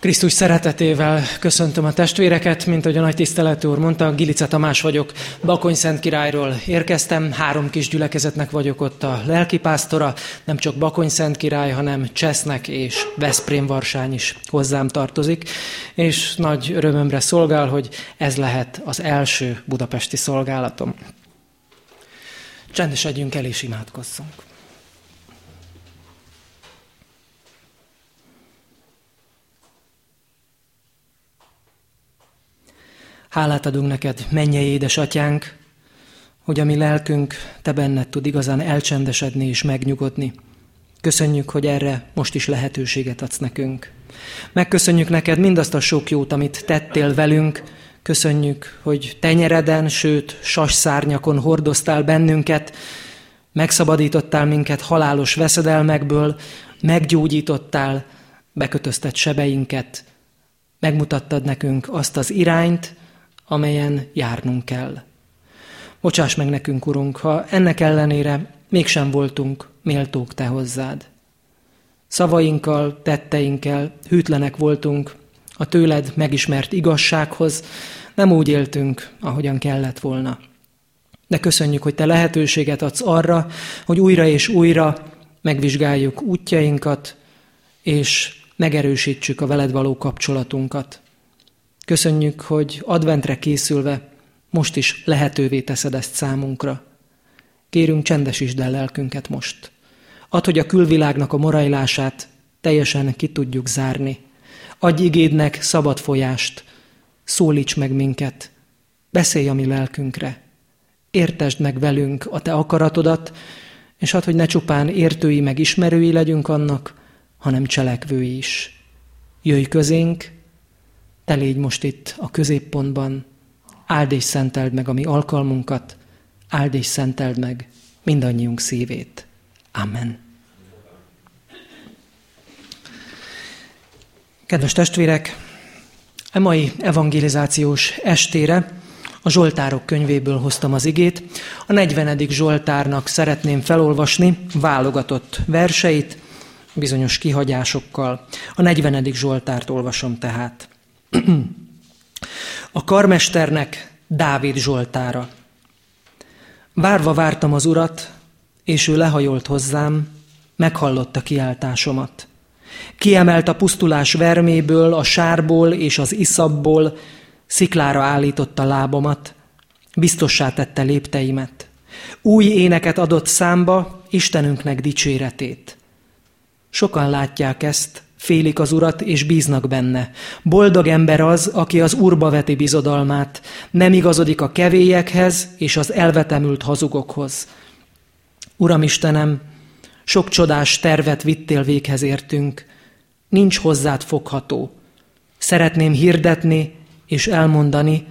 Krisztus szeretetével köszöntöm a testvéreket, mint ahogy a nagy tiszteletű úr mondta, Gilice Tamás vagyok, Bakony Szent Királyról érkeztem, három kis gyülekezetnek vagyok ott a lelkipásztora, nem csak Bakony Szent Király, hanem Csesznek és Veszprém Varsány is hozzám tartozik, és nagy örömömre szolgál, hogy ez lehet az első budapesti szolgálatom. Csendesedjünk el és imádkozzunk. Hálát adunk neked, mennyei édesatyánk, hogy a mi lelkünk te benned tud igazán elcsendesedni és megnyugodni. Köszönjük, hogy erre most is lehetőséget adsz nekünk. Megköszönjük neked mindazt a sok jót, amit tettél velünk. Köszönjük, hogy tenyereden, sőt, sas szárnyakon hordoztál bennünket, megszabadítottál minket halálos veszedelmekből, meggyógyítottál, bekötöztet sebeinket, megmutattad nekünk azt az irányt, amelyen járnunk kell. Bocsáss meg nekünk, Urunk, ha ennek ellenére mégsem voltunk méltók Te hozzád. Szavainkkal, tetteinkkel hűtlenek voltunk a tőled megismert igazsághoz, nem úgy éltünk, ahogyan kellett volna. De köszönjük, hogy Te lehetőséget adsz arra, hogy újra és újra megvizsgáljuk útjainkat, és megerősítsük a veled való kapcsolatunkat. Köszönjük, hogy adventre készülve most is lehetővé teszed ezt számunkra. Kérünk, csendesítsd el lelkünket most. Add, hogy a külvilágnak a morajlását teljesen ki tudjuk zárni. Adj igédnek szabad folyást, szólíts meg minket, beszélj a mi lelkünkre, értesd meg velünk a te akaratodat, és add, hogy ne csupán értői meg ismerői legyünk annak, hanem cselekvői is. Jöjj közénk, te légy most itt a középpontban, áld és szenteld meg a mi alkalmunkat, áld és szenteld meg mindannyiunk szívét. Amen. Kedves testvérek, e mai evangelizációs estére a Zsoltárok könyvéből hoztam az igét. A 40. Zsoltárnak szeretném felolvasni válogatott verseit, bizonyos kihagyásokkal. A 40. Zsoltárt olvasom tehát. A karmesternek Dávid Zsoltára. Várva vártam az urat, és ő lehajolt hozzám, meghallotta kiáltásomat. Kiemelt a pusztulás verméből, a sárból és az iszabból, sziklára állította lábamat, biztossá tette lépteimet. Új éneket adott számba Istenünknek dicséretét. Sokan látják ezt, félik az urat és bíznak benne. Boldog ember az, aki az úrba veti bizodalmát, nem igazodik a kevélyekhez és az elvetemült hazugokhoz. Uram Istenem, sok csodás tervet vittél véghez értünk, nincs hozzád fogható. Szeretném hirdetni és elmondani,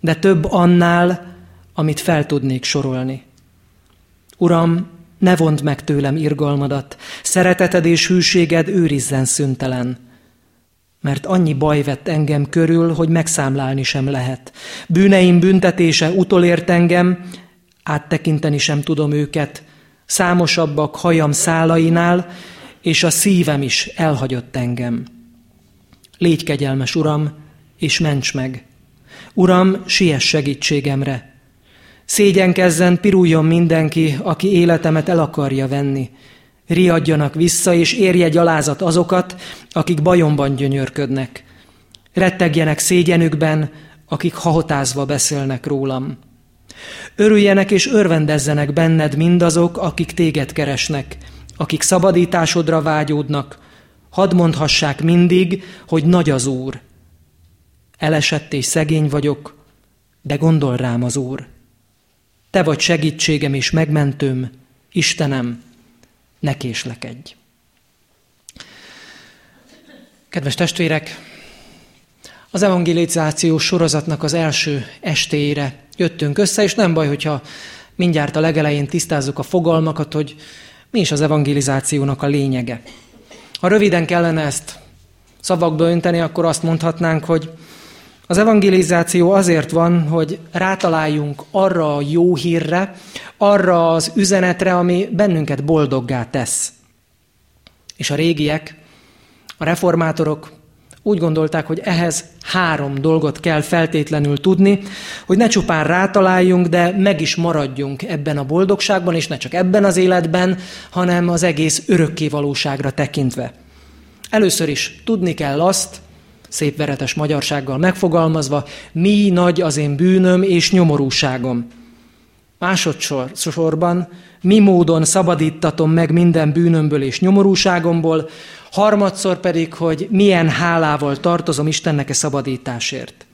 de több annál, amit fel tudnék sorolni. Uram, ne vond meg tőlem irgalmadat, szereteted és hűséged őrizzen szüntelen. Mert annyi baj vett engem körül, hogy megszámlálni sem lehet. Bűneim büntetése utolért engem, áttekinteni sem tudom őket, számosabbak hajam szálainál, és a szívem is elhagyott engem. Légy kegyelmes, Uram, és ments meg. Uram, siess segítségemre, Szégyenkezzen, piruljon mindenki, aki életemet el akarja venni. Riadjanak vissza, és érje gyalázat azokat, akik bajomban gyönyörködnek. Rettegjenek szégyenükben, akik hahotázva beszélnek rólam. Örüljenek és örvendezzenek benned mindazok, akik téged keresnek, akik szabadításodra vágyódnak, hadd mondhassák mindig, hogy nagy az Úr. Elesett és szegény vagyok, de gondol rám az Úr. Te vagy segítségem és megmentőm, Istenem, ne késlekedj. Kedves testvérek, az evangelizációs sorozatnak az első estéjére jöttünk össze, és nem baj, hogyha mindjárt a legelején tisztázzuk a fogalmakat, hogy mi is az evangelizációnak a lényege. Ha röviden kellene ezt szavakba önteni, akkor azt mondhatnánk, hogy az evangelizáció azért van, hogy rátaláljunk arra a jó hírre, arra az üzenetre, ami bennünket boldoggá tesz. És a régiek, a reformátorok, úgy gondolták, hogy ehhez három dolgot kell feltétlenül tudni, hogy ne csupán rátaláljunk, de meg is maradjunk ebben a boldogságban, és ne csak ebben az életben, hanem az egész örökké valóságra tekintve. Először is tudni kell azt, szép veretes magyarsággal megfogalmazva, mi nagy az én bűnöm és nyomorúságom. Másodszorban, mi módon szabadítatom meg minden bűnömből és nyomorúságomból, harmadszor pedig, hogy milyen hálával tartozom Istennek e szabadításért.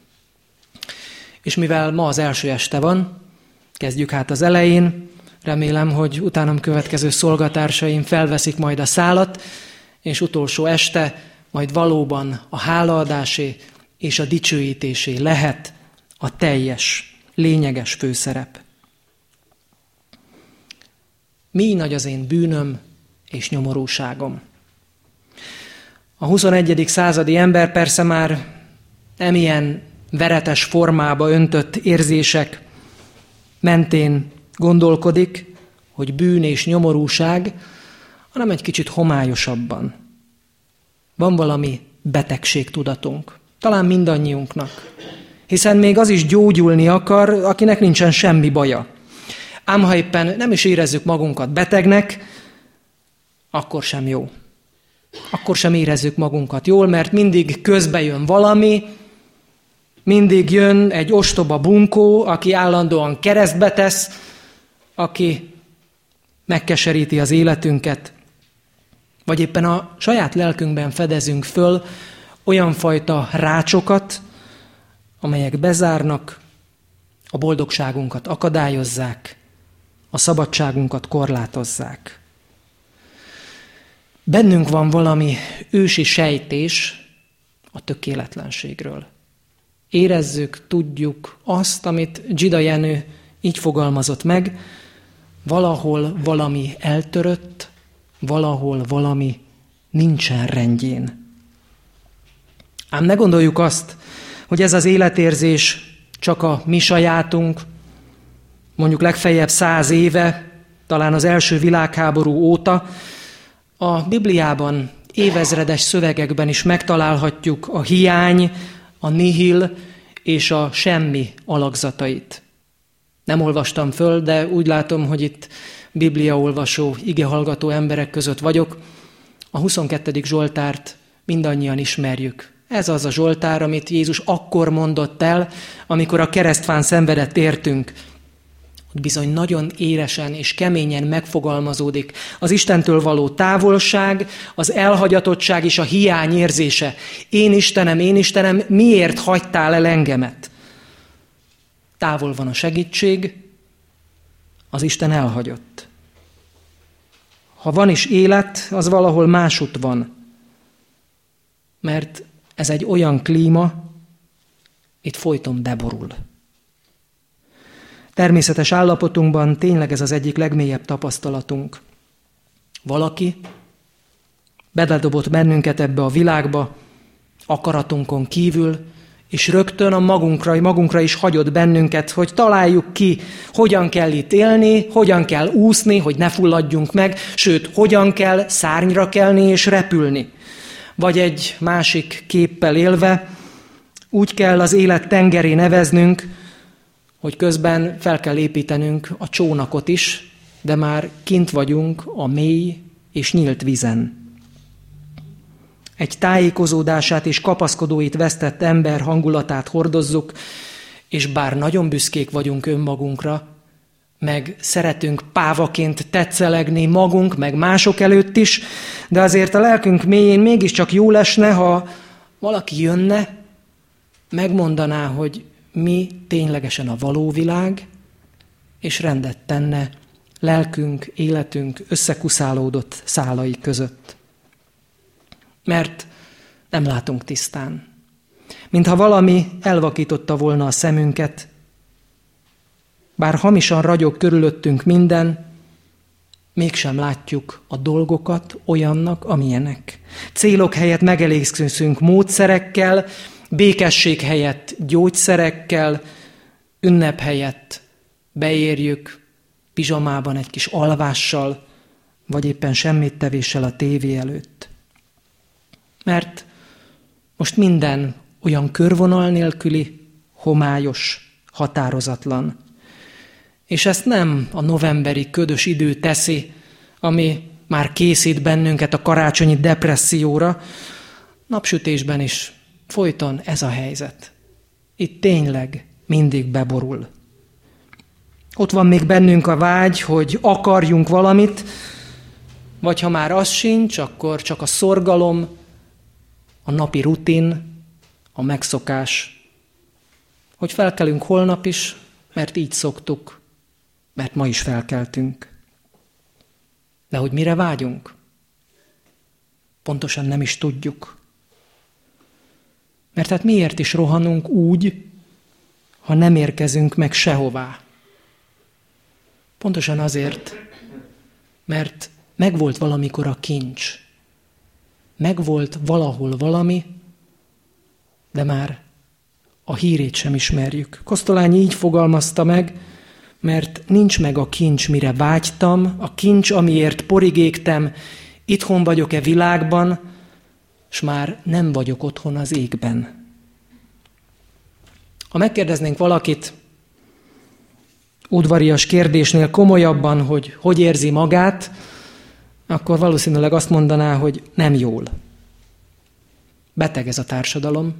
És mivel ma az első este van, kezdjük hát az elején, remélem, hogy utánam következő szolgatársaim felveszik majd a szálat, és utolsó este majd valóban a hálaadásé és a dicsőítésé lehet a teljes, lényeges főszerep. Mi nagy az én bűnöm és nyomorúságom. A 21. századi ember persze már nem ilyen veretes formába öntött érzések mentén gondolkodik, hogy bűn és nyomorúság, hanem egy kicsit homályosabban. Van valami betegségtudatunk, talán mindannyiunknak. Hiszen még az is gyógyulni akar, akinek nincsen semmi baja. Ám ha éppen nem is érezzük magunkat betegnek, akkor sem jó. Akkor sem érezzük magunkat jól, mert mindig közbe jön valami, mindig jön egy ostoba bunkó, aki állandóan keresztbe tesz, aki megkeseríti az életünket, vagy éppen a saját lelkünkben fedezünk föl olyan fajta rácsokat, amelyek bezárnak, a boldogságunkat akadályozzák, a szabadságunkat korlátozzák. Bennünk van valami ősi sejtés a tökéletlenségről. Érezzük, tudjuk azt, amit Gida Jenő így fogalmazott meg, valahol valami eltörött, valahol valami nincsen rendjén. Ám ne gondoljuk azt, hogy ez az életérzés csak a mi sajátunk, mondjuk legfeljebb száz éve, talán az első világháború óta, a Bibliában évezredes szövegekben is megtalálhatjuk a hiány, a nihil és a semmi alakzatait. Nem olvastam föl, de úgy látom, hogy itt bibliaolvasó, igehallgató emberek között vagyok. A 22. Zsoltárt mindannyian ismerjük. Ez az a Zsoltár, amit Jézus akkor mondott el, amikor a keresztfán szenvedett értünk, ott bizony nagyon éresen és keményen megfogalmazódik az Istentől való távolság, az elhagyatottság és a hiány érzése. Én Istenem, én Istenem, miért hagytál el engemet? Távol van a segítség, az Isten elhagyott. Ha van is élet, az valahol másút van. Mert ez egy olyan klíma, itt folyton beborul. Természetes állapotunkban tényleg ez az egyik legmélyebb tapasztalatunk. Valaki bededobott bennünket ebbe a világba, akaratunkon kívül, és rögtön a magunkra, magunkra is hagyott bennünket, hogy találjuk ki, hogyan kell itt élni, hogyan kell úszni, hogy ne fulladjunk meg, sőt, hogyan kell szárnyra kelni és repülni. Vagy egy másik képpel élve, úgy kell az élet tengerén neveznünk, hogy közben fel kell építenünk a csónakot is, de már kint vagyunk a mély és nyílt vizen. Egy tájékozódását és kapaszkodóit vesztett ember hangulatát hordozzuk, és bár nagyon büszkék vagyunk önmagunkra, meg szeretünk pávaként tetszelegni magunk, meg mások előtt is, de azért a lelkünk mélyén mégiscsak jó lesne, ha valaki jönne, megmondaná, hogy mi ténylegesen a való világ, és rendet tenne lelkünk, életünk összekuszálódott szálai között. Mert nem látunk tisztán. Mintha valami elvakította volna a szemünket, bár hamisan ragyog körülöttünk minden, mégsem látjuk a dolgokat olyannak, amilyenek. Célok helyett megelégszünk módszerekkel, békesség helyett gyógyszerekkel, ünnep helyett beérjük pizsamában egy kis alvással, vagy éppen semmit tevéssel a tévé előtt. Mert Most minden olyan körvonal nélküli, homályos, határozatlan. És ezt nem a novemberi ködös idő teszi, ami már készít bennünket a karácsonyi depresszióra, napsütésben is folyton ez a helyzet. Itt tényleg mindig beborul. Ott van még bennünk a vágy, hogy akarjunk valamit, vagy ha már az sincs, akkor csak a szorgalom, a napi rutin, a megszokás, hogy felkelünk holnap is, mert így szoktuk, mert ma is felkeltünk. De hogy mire vágyunk? Pontosan nem is tudjuk. Mert hát miért is rohanunk úgy, ha nem érkezünk meg sehová? Pontosan azért, mert megvolt valamikor a kincs. Megvolt valahol valami, de már a hírét sem ismerjük. Kosztolányi így fogalmazta meg, mert nincs meg a kincs, mire vágytam, a kincs, amiért porigégtem, itthon vagyok-e világban, és már nem vagyok otthon az égben. Ha megkérdeznénk valakit udvarias kérdésnél komolyabban, hogy hogy érzi magát, akkor valószínűleg azt mondaná, hogy nem jól. Beteg ez a társadalom,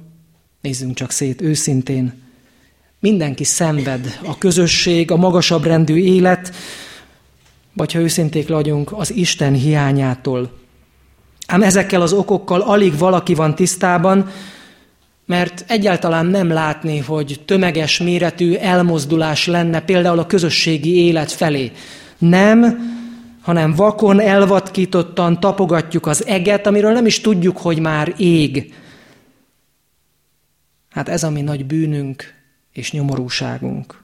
nézzünk csak szét őszintén. Mindenki szenved, a közösség, a magasabb rendű élet, vagy ha őszinték vagyunk, az Isten hiányától. Ám ezekkel az okokkal alig valaki van tisztában, mert egyáltalán nem látni, hogy tömeges méretű elmozdulás lenne például a közösségi élet felé. Nem, hanem vakon, elvatkítottan tapogatjuk az eget, amiről nem is tudjuk, hogy már ég. Hát ez a mi nagy bűnünk és nyomorúságunk.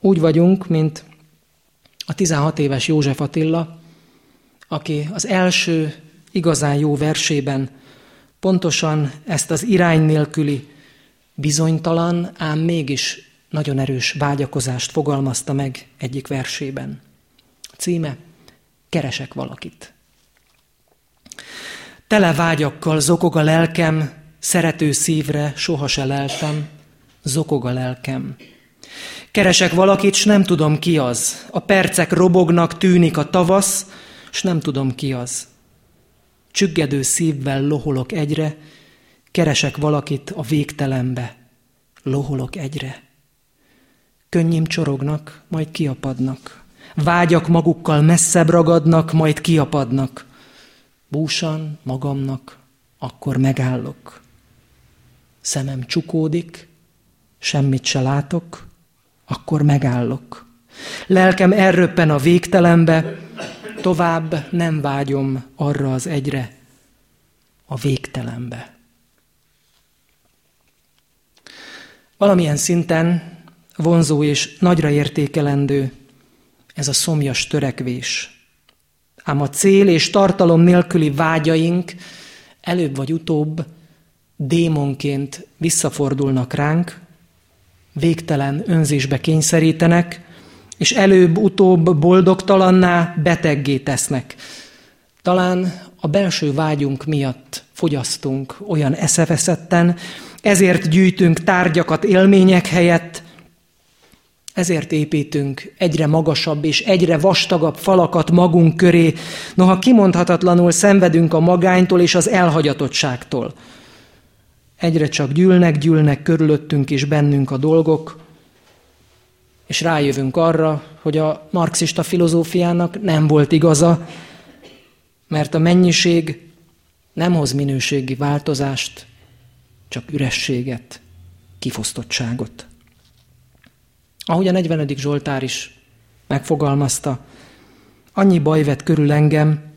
Úgy vagyunk, mint a 16 éves József Attila, aki az első igazán jó versében pontosan ezt az irány nélküli, bizonytalan, ám mégis nagyon erős vágyakozást fogalmazta meg egyik versében. Címe Keresek valakit. Tele vágyakkal zokog a lelkem, szerető szívre soha se leltem, zokog a lelkem. Keresek valakit, s nem tudom ki az. A percek robognak, tűnik a tavasz, s nem tudom ki az. Csüggedő szívvel loholok egyre, keresek valakit a végtelenbe, loholok egyre. Könnyim csorognak, majd kiapadnak. Vágyak magukkal messzebb ragadnak, majd kiapadnak. Búsan magamnak, akkor megállok. Szemem csukódik, semmit se látok, akkor megállok. Lelkem elröppen a végtelenbe, tovább nem vágyom arra az egyre, a végtelenbe. Valamilyen szinten vonzó és nagyra értékelendő ez a szomjas törekvés. Ám a cél és tartalom nélküli vágyaink előbb vagy utóbb démonként visszafordulnak ránk, végtelen önzésbe kényszerítenek, és előbb-utóbb boldogtalanná, beteggé tesznek. Talán a belső vágyunk miatt fogyasztunk olyan eszeveszetten, ezért gyűjtünk tárgyakat élmények helyett, ezért építünk egyre magasabb és egyre vastagabb falakat magunk köré, noha kimondhatatlanul szenvedünk a magánytól és az elhagyatottságtól. Egyre csak gyűlnek, gyűlnek körülöttünk és bennünk a dolgok, és rájövünk arra, hogy a marxista filozófiának nem volt igaza, mert a mennyiség nem hoz minőségi változást, csak ürességet, kifosztottságot. Ahogy a 40. Zsoltár is megfogalmazta, annyi baj vett körül engem,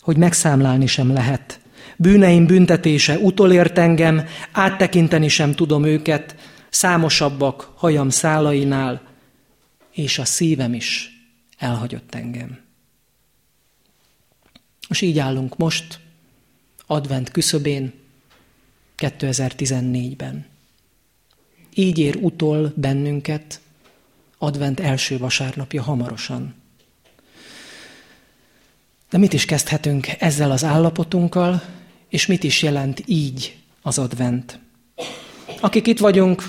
hogy megszámlálni sem lehet. Bűneim büntetése utolért engem, áttekinteni sem tudom őket, számosabbak hajam szálainál, és a szívem is elhagyott engem. És így állunk most, advent küszöbén, 2014-ben. Így ér utol bennünket advent első vasárnapja hamarosan. De mit is kezdhetünk ezzel az állapotunkkal, és mit is jelent így az advent. Akik itt vagyunk,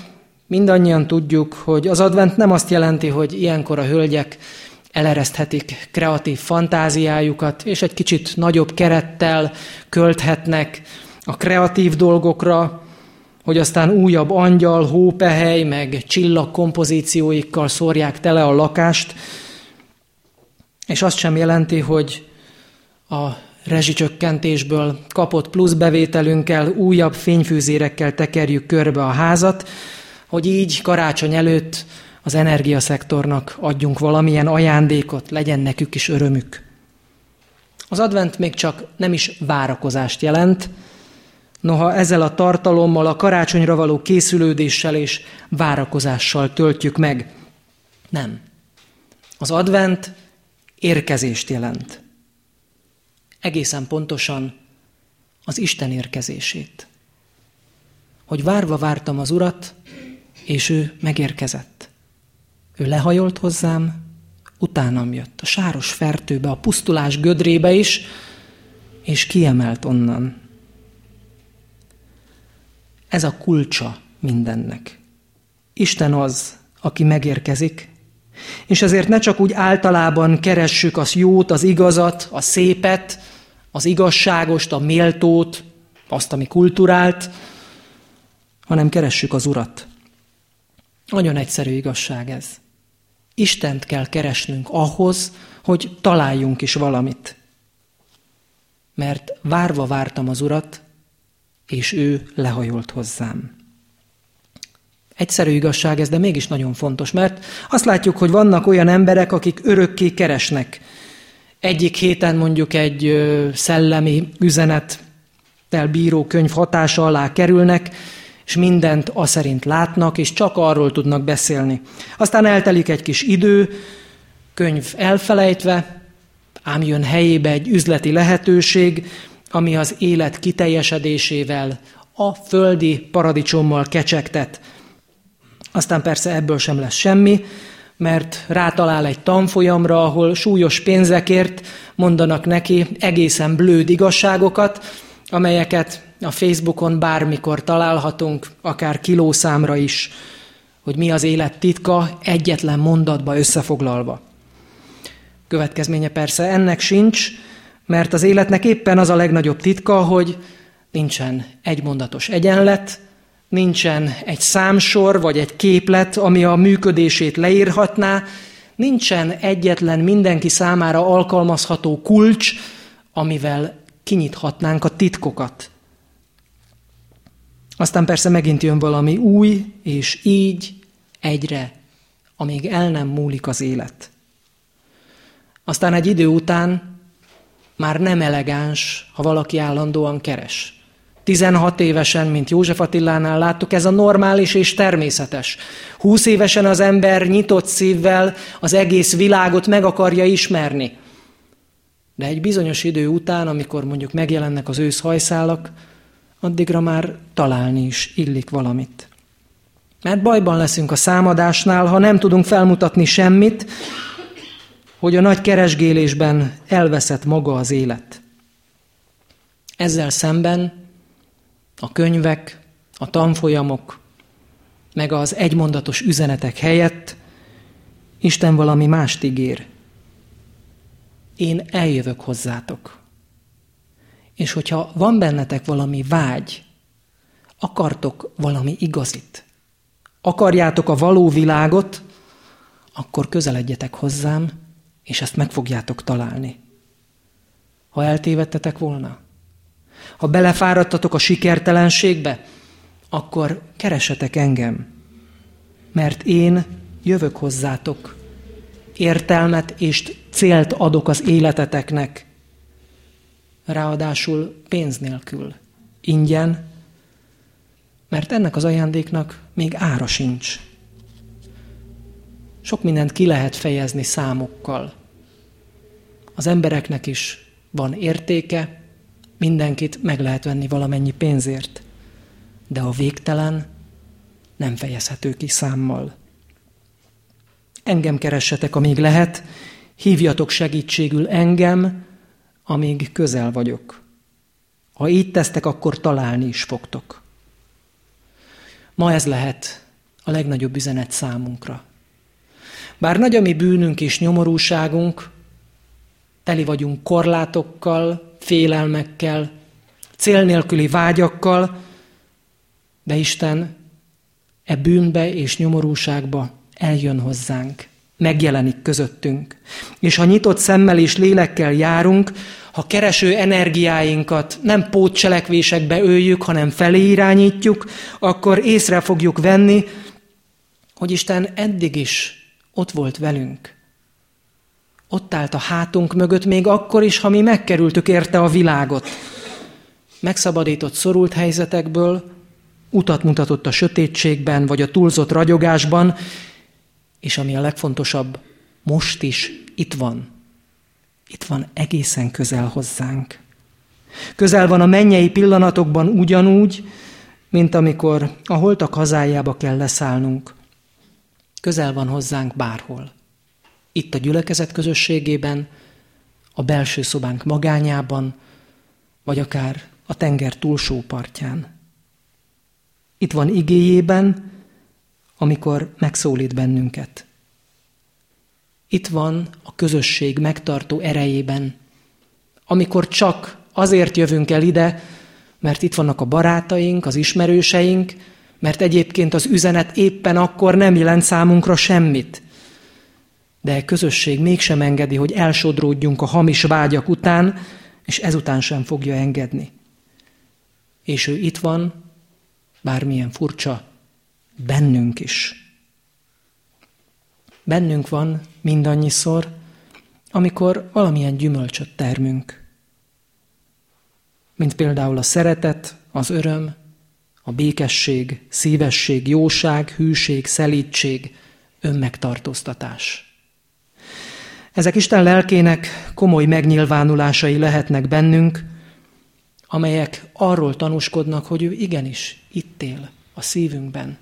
mindannyian tudjuk, hogy az advent nem azt jelenti, hogy ilyenkor a hölgyek elereszthetik kreatív fantáziájukat, és egy kicsit nagyobb kerettel költhetnek a kreatív dolgokra, hogy aztán újabb angyal, hópehely, meg csillag kompozícióikkal szórják tele a lakást, és azt sem jelenti, hogy a rezsicsökkentésből kapott plusz bevételünkkel, újabb fényfűzérekkel tekerjük körbe a házat, hogy így karácsony előtt az energiaszektornak adjunk valamilyen ajándékot, legyen nekük is örömük. Az advent még csak nem is várakozást jelent, noha ezzel a tartalommal, a karácsonyra való készülődéssel és várakozással töltjük meg. Nem. Az advent érkezést jelent. Egészen pontosan az Isten érkezését. Hogy várva vártam az Urat, és ő megérkezett. Ő lehajolt hozzám, utánam jött, a sáros fertőbe, a pusztulás gödrébe is, és kiemelt onnan. Ez a kulcsa mindennek. Isten az, aki megérkezik, és ezért ne csak úgy általában keressük az jót, az igazat, a szépet, az igazságost, a méltót, azt, ami kulturált, hanem keressük az Urat. Nagyon egyszerű igazság ez. Istent kell keresnünk ahhoz, hogy találjunk is valamit. Mert várva vártam az Urat, és ő lehajolt hozzám. Egyszerű igazság ez, de mégis nagyon fontos, mert azt látjuk, hogy vannak olyan emberek, akik örökké keresnek. Egyik héten mondjuk egy szellemi üzenettel bíró könyv hatása alá kerülnek, és mindent a szerint látnak, és csak arról tudnak beszélni. Aztán eltelik egy kis idő, könyv elfelejtve, ám jön helyébe egy üzleti lehetőség, ami az élet kiteljesedésével, a földi paradicsommal kecsegtet. Aztán persze ebből sem lesz semmi, mert rátalál egy tanfolyamra, ahol súlyos pénzekért mondanak neki egészen blőd igazságokat, amelyeket a Facebookon bármikor találhatunk, akár kilószámra is, hogy mi az élet titka egyetlen mondatba összefoglalva. Következménye persze ennek sincs, mert az életnek éppen az a legnagyobb titka, hogy nincsen egymondatos egyenlet, nincsen egy számsor vagy egy képlet, ami a működését leírhatná, nincsen egyetlen mindenki számára alkalmazható kulcs, amivel kinyithatnánk a titkokat. Aztán persze megint jön valami új, és így egyre, amíg el nem múlik az élet. Aztán egy idő után már nem elegáns, ha valaki állandóan keres. 16 évesen, mint József Attilánál láttuk, ez a normális és természetes. 20 évesen az ember nyitott szívvel az egész világot meg akarja ismerni. De egy bizonyos idő után, amikor mondjuk megjelennek az ősz hajszálak, addigra már találni is illik valamit. Mert bajban leszünk a számadásnál, ha nem tudunk felmutatni semmit, hogy a nagy keresgélésben elveszett maga az élet. Ezzel szemben a könyvek, a tanfolyamok, meg az egymondatos üzenetek helyett Isten valami mást ígér. Én eljövök hozzátok. És hogyha van bennetek valami vágy, akartok valami igazit, akarjátok a való világot, akkor közeledjetek hozzám, és ezt meg fogjátok találni. Ha eltévedtetek volna, ha belefáradtatok a sikertelenségbe, akkor keresetek engem, mert én jövök hozzátok, értelmet és célt adok az életeteknek, ráadásul pénz nélkül, ingyen, mert ennek az ajándéknak még ára sincs. Sok mindent ki lehet fejezni számokkal. Az embereknek is van értéke, mindenkit meg lehet venni valamennyi pénzért, de a végtelen nem fejezhető ki számmal. Engem keressetek, amíg lehet, hívjatok segítségül engem, amíg közel vagyok. Ha így tesztek, akkor találni is fogtok. Ma ez lehet a legnagyobb üzenet számunkra. Bár nagy a mi bűnünk és nyomorúságunk, teli vagyunk korlátokkal, félelmekkel, cél nélküli vágyakkal, de Isten e bűnbe és nyomorúságba eljön hozzánk, megjelenik közöttünk. És ha nyitott szemmel és lélekkel járunk, ha kereső energiáinkat nem pótcselekvésekbe öljük, hanem felé irányítjuk, akkor észre fogjuk venni, hogy Isten eddig is ott volt velünk. Ott állt a hátunk mögött, még akkor is, ha mi megkerültük érte a világot. Megszabadított szorult helyzetekből, utat mutatott a sötétségben, vagy a túlzott ragyogásban, és ami a legfontosabb, most is itt van. Itt van egészen közel hozzánk. Közel van a mennyei pillanatokban ugyanúgy, mint amikor a holtak hazájába kell leszállnunk. Közel van hozzánk bárhol. Itt a gyülekezet közösségében, a belső szobánk magányában, vagy akár a tenger túlsó partján. Itt van igéjében, amikor megszólít bennünket. Itt van a közösség megtartó erejében, amikor csak azért jövünk el ide, mert itt vannak a barátaink, az ismerőseink, mert egyébként az üzenet éppen akkor nem jelent számunkra semmit. De a közösség mégsem engedi, hogy elsodródjunk a hamis vágyak után, és ezután sem fogja engedni. És ő itt van, bármilyen furcsa, bennünk is. Bennünk van mindannyiszor, amikor valamilyen gyümölcsöt termünk. Mint például a szeretet, az öröm, a békesség, szívesség, jóság, hűség, szelítség, önmegtartóztatás. Ezek Isten lelkének komoly megnyilvánulásai lehetnek bennünk, amelyek arról tanúskodnak, hogy ő igenis itt él a szívünkben.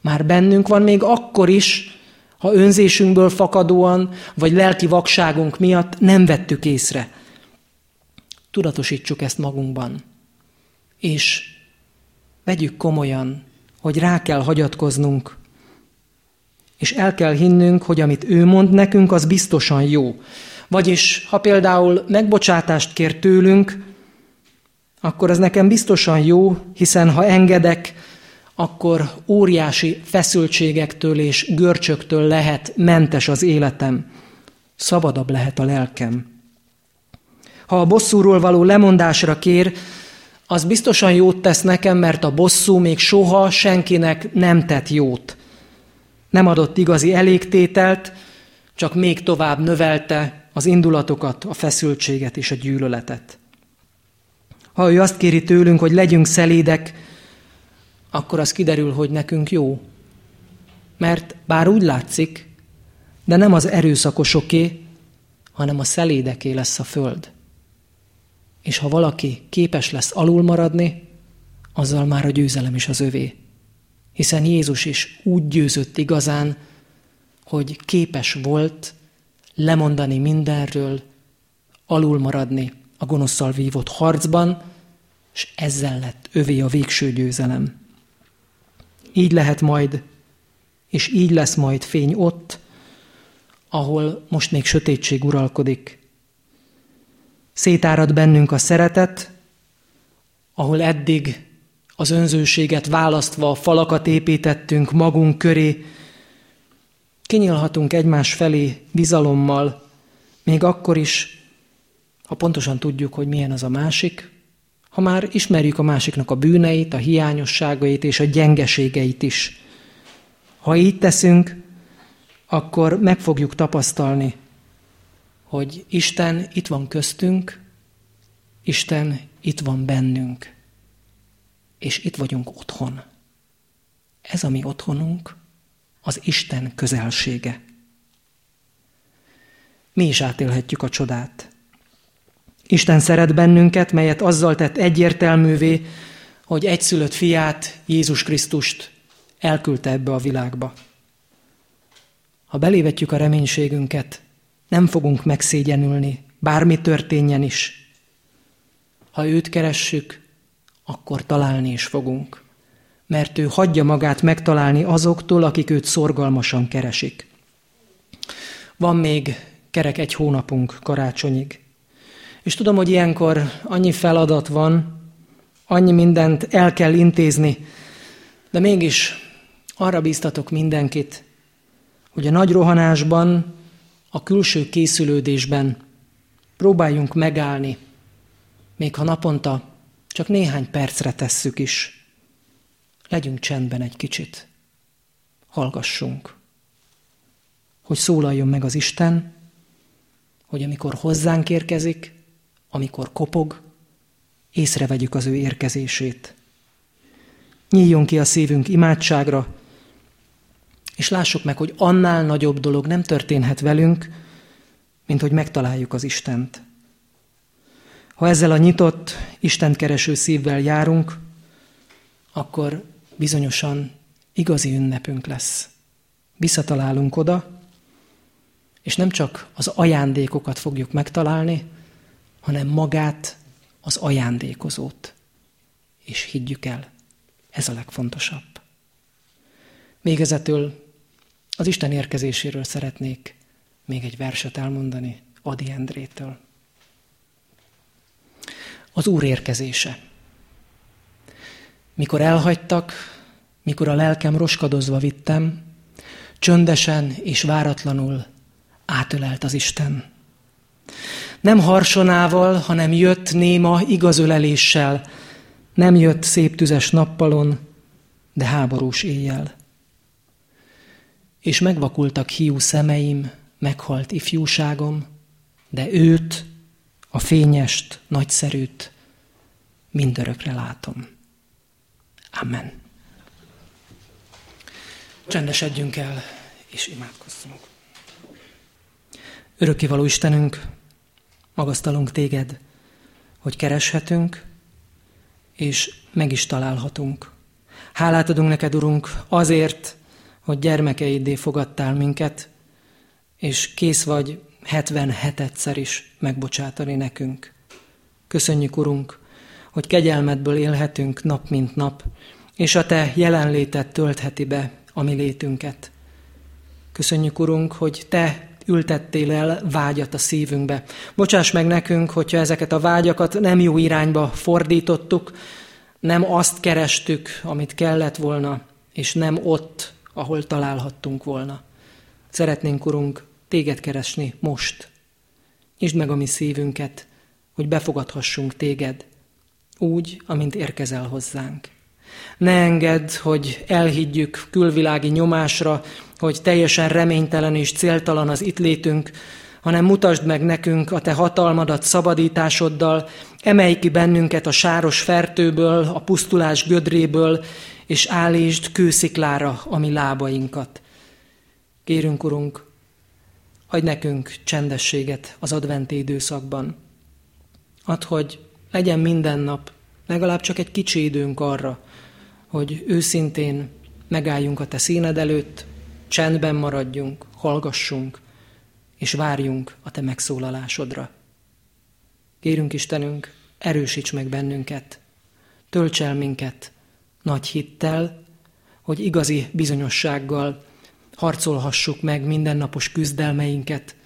Már bennünk van még akkor is, ha önzésünkből fakadóan, vagy lelki vakságunk miatt nem vettük észre. Tudatosítsuk ezt magunkban. És vegyük komolyan, hogy rá kell hagyatkoznunk, és el kell hinnünk, hogy amit ő mond nekünk, az biztosan jó. Vagyis, ha például megbocsátást kér tőlünk, akkor az nekem biztosan jó, hiszen ha engedek, akkor óriási feszültségektől és görcsöktől lehet mentes az életem. Szabadabb lehet a lelkem. Ha a bosszúról való lemondásra kér, az biztosan jót tesz nekem, mert a bosszú még soha senkinek nem tett jót. Nem adott igazi elégtételt, csak még tovább növelte az indulatokat, a feszültséget és a gyűlöletet. Ha ő azt kéri tőlünk, hogy legyünk szelédek, akkor az kiderül, hogy nekünk jó. Mert bár úgy látszik, de nem az erőszakosoké, hanem a szelédeké lesz a föld. És ha valaki képes lesz alul maradni, azzal már a győzelem is az övé. Hiszen Jézus is úgy győzött igazán, hogy képes volt lemondani mindenről, alul maradni a gonoszszal vívott harcban, és ezzel lett övé a végső győzelem. Így lehet majd, és így lesz majd fény ott, ahol most még sötétség uralkodik. Szétárad bennünk a szeretet, ahol eddig az önzőséget választva falakat építettünk magunk köré, kinyílhatunk egymás felé bizalommal, még akkor is, ha pontosan tudjuk, hogy milyen az a másik, ha már ismerjük a másiknak a bűneit, a hiányosságait és a gyengeségeit is. Ha így teszünk, akkor meg fogjuk tapasztalni, hogy Isten itt van köztünk, Isten itt van bennünk, és itt vagyunk otthon. Ez a mi otthonunk, az Isten közelsége. Mi is átélhetjük a csodát. Isten szeret bennünket, melyet azzal tett egyértelművé, hogy egyszülött fiát, Jézus Krisztust elküldte ebbe a világba. Ha belévetjük a reménységünket, nem fogunk megszégyenülni, bármi történjen is. Ha őt keressük, akkor találni is fogunk. Mert ő hagyja magát megtalálni azoktól, akik őt szorgalmasan keresik. Van még kerek egy hónapunk karácsonyig. És tudom, hogy ilyenkor annyi feladat van, annyi mindent el kell intézni, de mégis arra bíztatok mindenkit, hogy a nagy rohanásban, a külső készülődésben próbáljunk megállni, még ha naponta csak néhány percre tesszük is. Legyünk csendben egy kicsit. Hallgassunk. Hogy szólaljon meg az Isten, hogy amikor hozzánk érkezik, amikor kopog, észrevegyük az ő érkezését. Nyíljon ki a szívünk imádságra, és lássuk meg, hogy annál nagyobb dolog nem történhet velünk, mint hogy megtaláljuk az Istent. Ha ezzel a nyitott, Isten kereső szívvel járunk, akkor bizonyosan igazi ünnepünk lesz. Visszatalálunk oda, és nem csak az ajándékokat fogjuk megtalálni, hanem magát, az ajándékozót. És higgyük el, ez a legfontosabb. Végezetül az Isten érkezéséről szeretnék még egy verset elmondani Adi Endrétől. Az Úr érkezése. Mikor elhagytak, mikor a lelkem roskadozva vittem, csöndesen és váratlanul átölelt az Isten. Nem harsonával, hanem jött néma igazöleléssel, nem jött szép tüzes nappalon, de háborús éjjel. És megvakultak hiú szemeim, meghalt ifjúságom, de őt, a fényest, nagyszerűt mindörökre látom. Amen. Csendesedjünk el, és imádkozzunk. Örökkévaló Istenünk, magasztalunk téged, hogy kereshetünk, és meg is találhatunk. Hálát adunk neked, Urunk, azért, hogy gyermekeiddé fogadtál minket, és kész vagy 77-szer is megbocsátani nekünk. Köszönjük, Urunk, hogy kegyelmedből élhetünk nap mint nap, és a Te jelenlétet töltheti be a mi létünket. Köszönjük, Urunk, hogy Te ültettél el vágyat a szívünkbe. Bocsáss meg nekünk, hogyha ezeket a vágyakat nem jó irányba fordítottuk, nem azt kerestük, amit kellett volna, és nem ott, ahol találhattunk volna. Szeretnénk, Urunk, téged keresni most. Nyisd meg a mi szívünket, hogy befogadhassunk téged, úgy, amint érkezel hozzánk. Ne engedd, hogy elhiggyük külvilági nyomásra, hogy teljesen reménytelen és céltalan az itt létünk, hanem mutasd meg nekünk a te hatalmadat szabadításoddal, emelj ki bennünket a sáros fertőből, a pusztulás gödréből, és állítsd kősziklára a mi lábainkat. Kérünk, Urunk, adj nekünk csendességet az adventi időszakban. Add, hogy legyen minden nap legalább csak egy kicsi időnk arra, hogy őszintén megálljunk a Te színed előtt, csendben maradjunk, hallgassunk, és várjunk a Te megszólalásodra. Kérünk Istenünk, erősíts meg bennünket, tölts el minket nagy hittel, hogy igazi bizonyossággal harcolhassuk meg mindennapos küzdelmeinket.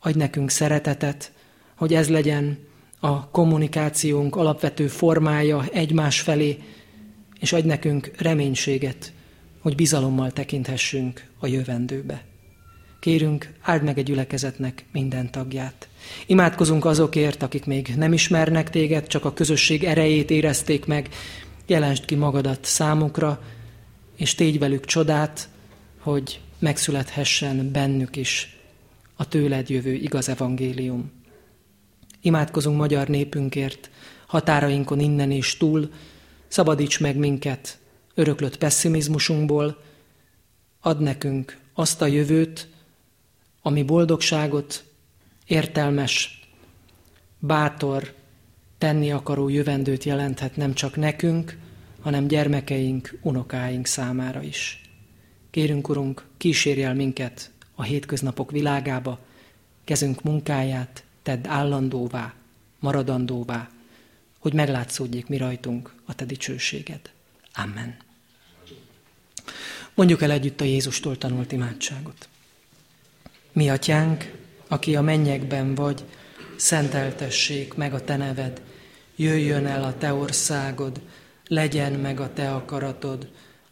Adj nekünk szeretetet, hogy ez legyen a kommunikációnk alapvető formája egymás felé, és adj nekünk reménységet, hogy bizalommal tekinthessünk a jövendőbe. Kérünk, áld meg egy gyülekezetnek minden tagját. Imádkozunk azokért, akik még nem ismernek téged, csak a közösség erejét érezték meg. Jelensd ki magadat számukra, és tégy velük csodát, hogy megszülethessen bennük is a tőled jövő igaz evangélium. Imádkozunk magyar népünkért, határainkon innen és túl, szabadíts meg minket öröklött pessimizmusunkból, ad nekünk azt a jövőt, ami boldogságot, értelmes, bátor, tenni akaró jövendőt jelenthet nem csak nekünk, hanem gyermekeink, unokáink számára is. Kérünk, Urunk, kísérj el minket a hétköznapok világába, kezünk munkáját tedd állandóvá, maradandóvá, hogy meglátszódjék mi rajtunk a te dicsőséged. Amen. Mondjuk el együtt a Jézustól tanult imádságot. Mi atyánk, aki a mennyekben vagy, szenteltessék meg a te neved, jöjjön el a te országod, legyen meg a te akaratod,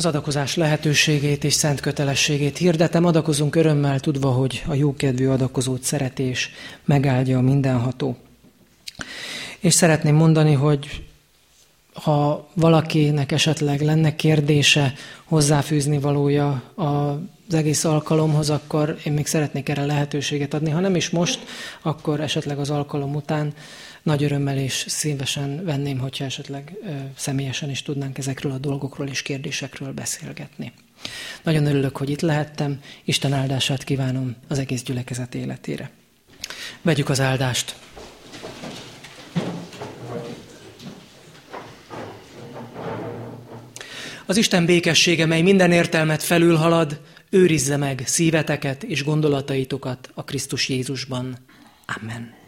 Az adakozás lehetőségét és szent kötelességét hirdetem, adakozunk örömmel, tudva, hogy a jókedvű adakozót szeretés megáldja a mindenható. És szeretném mondani, hogy ha valakinek esetleg lenne kérdése, hozzáfűzni valója az egész alkalomhoz, akkor én még szeretnék erre lehetőséget adni. Ha nem is most, akkor esetleg az alkalom után nagy örömmel és szívesen venném, hogyha esetleg személyesen is tudnánk ezekről a dolgokról és kérdésekről beszélgetni. Nagyon örülök, hogy itt lehettem, Isten áldását kívánom az egész gyülekezet életére. Vegyük az áldást. Az Isten békessége, mely minden értelmet felülhalad, őrizze meg szíveteket és gondolataitokat a Krisztus Jézusban. Amen.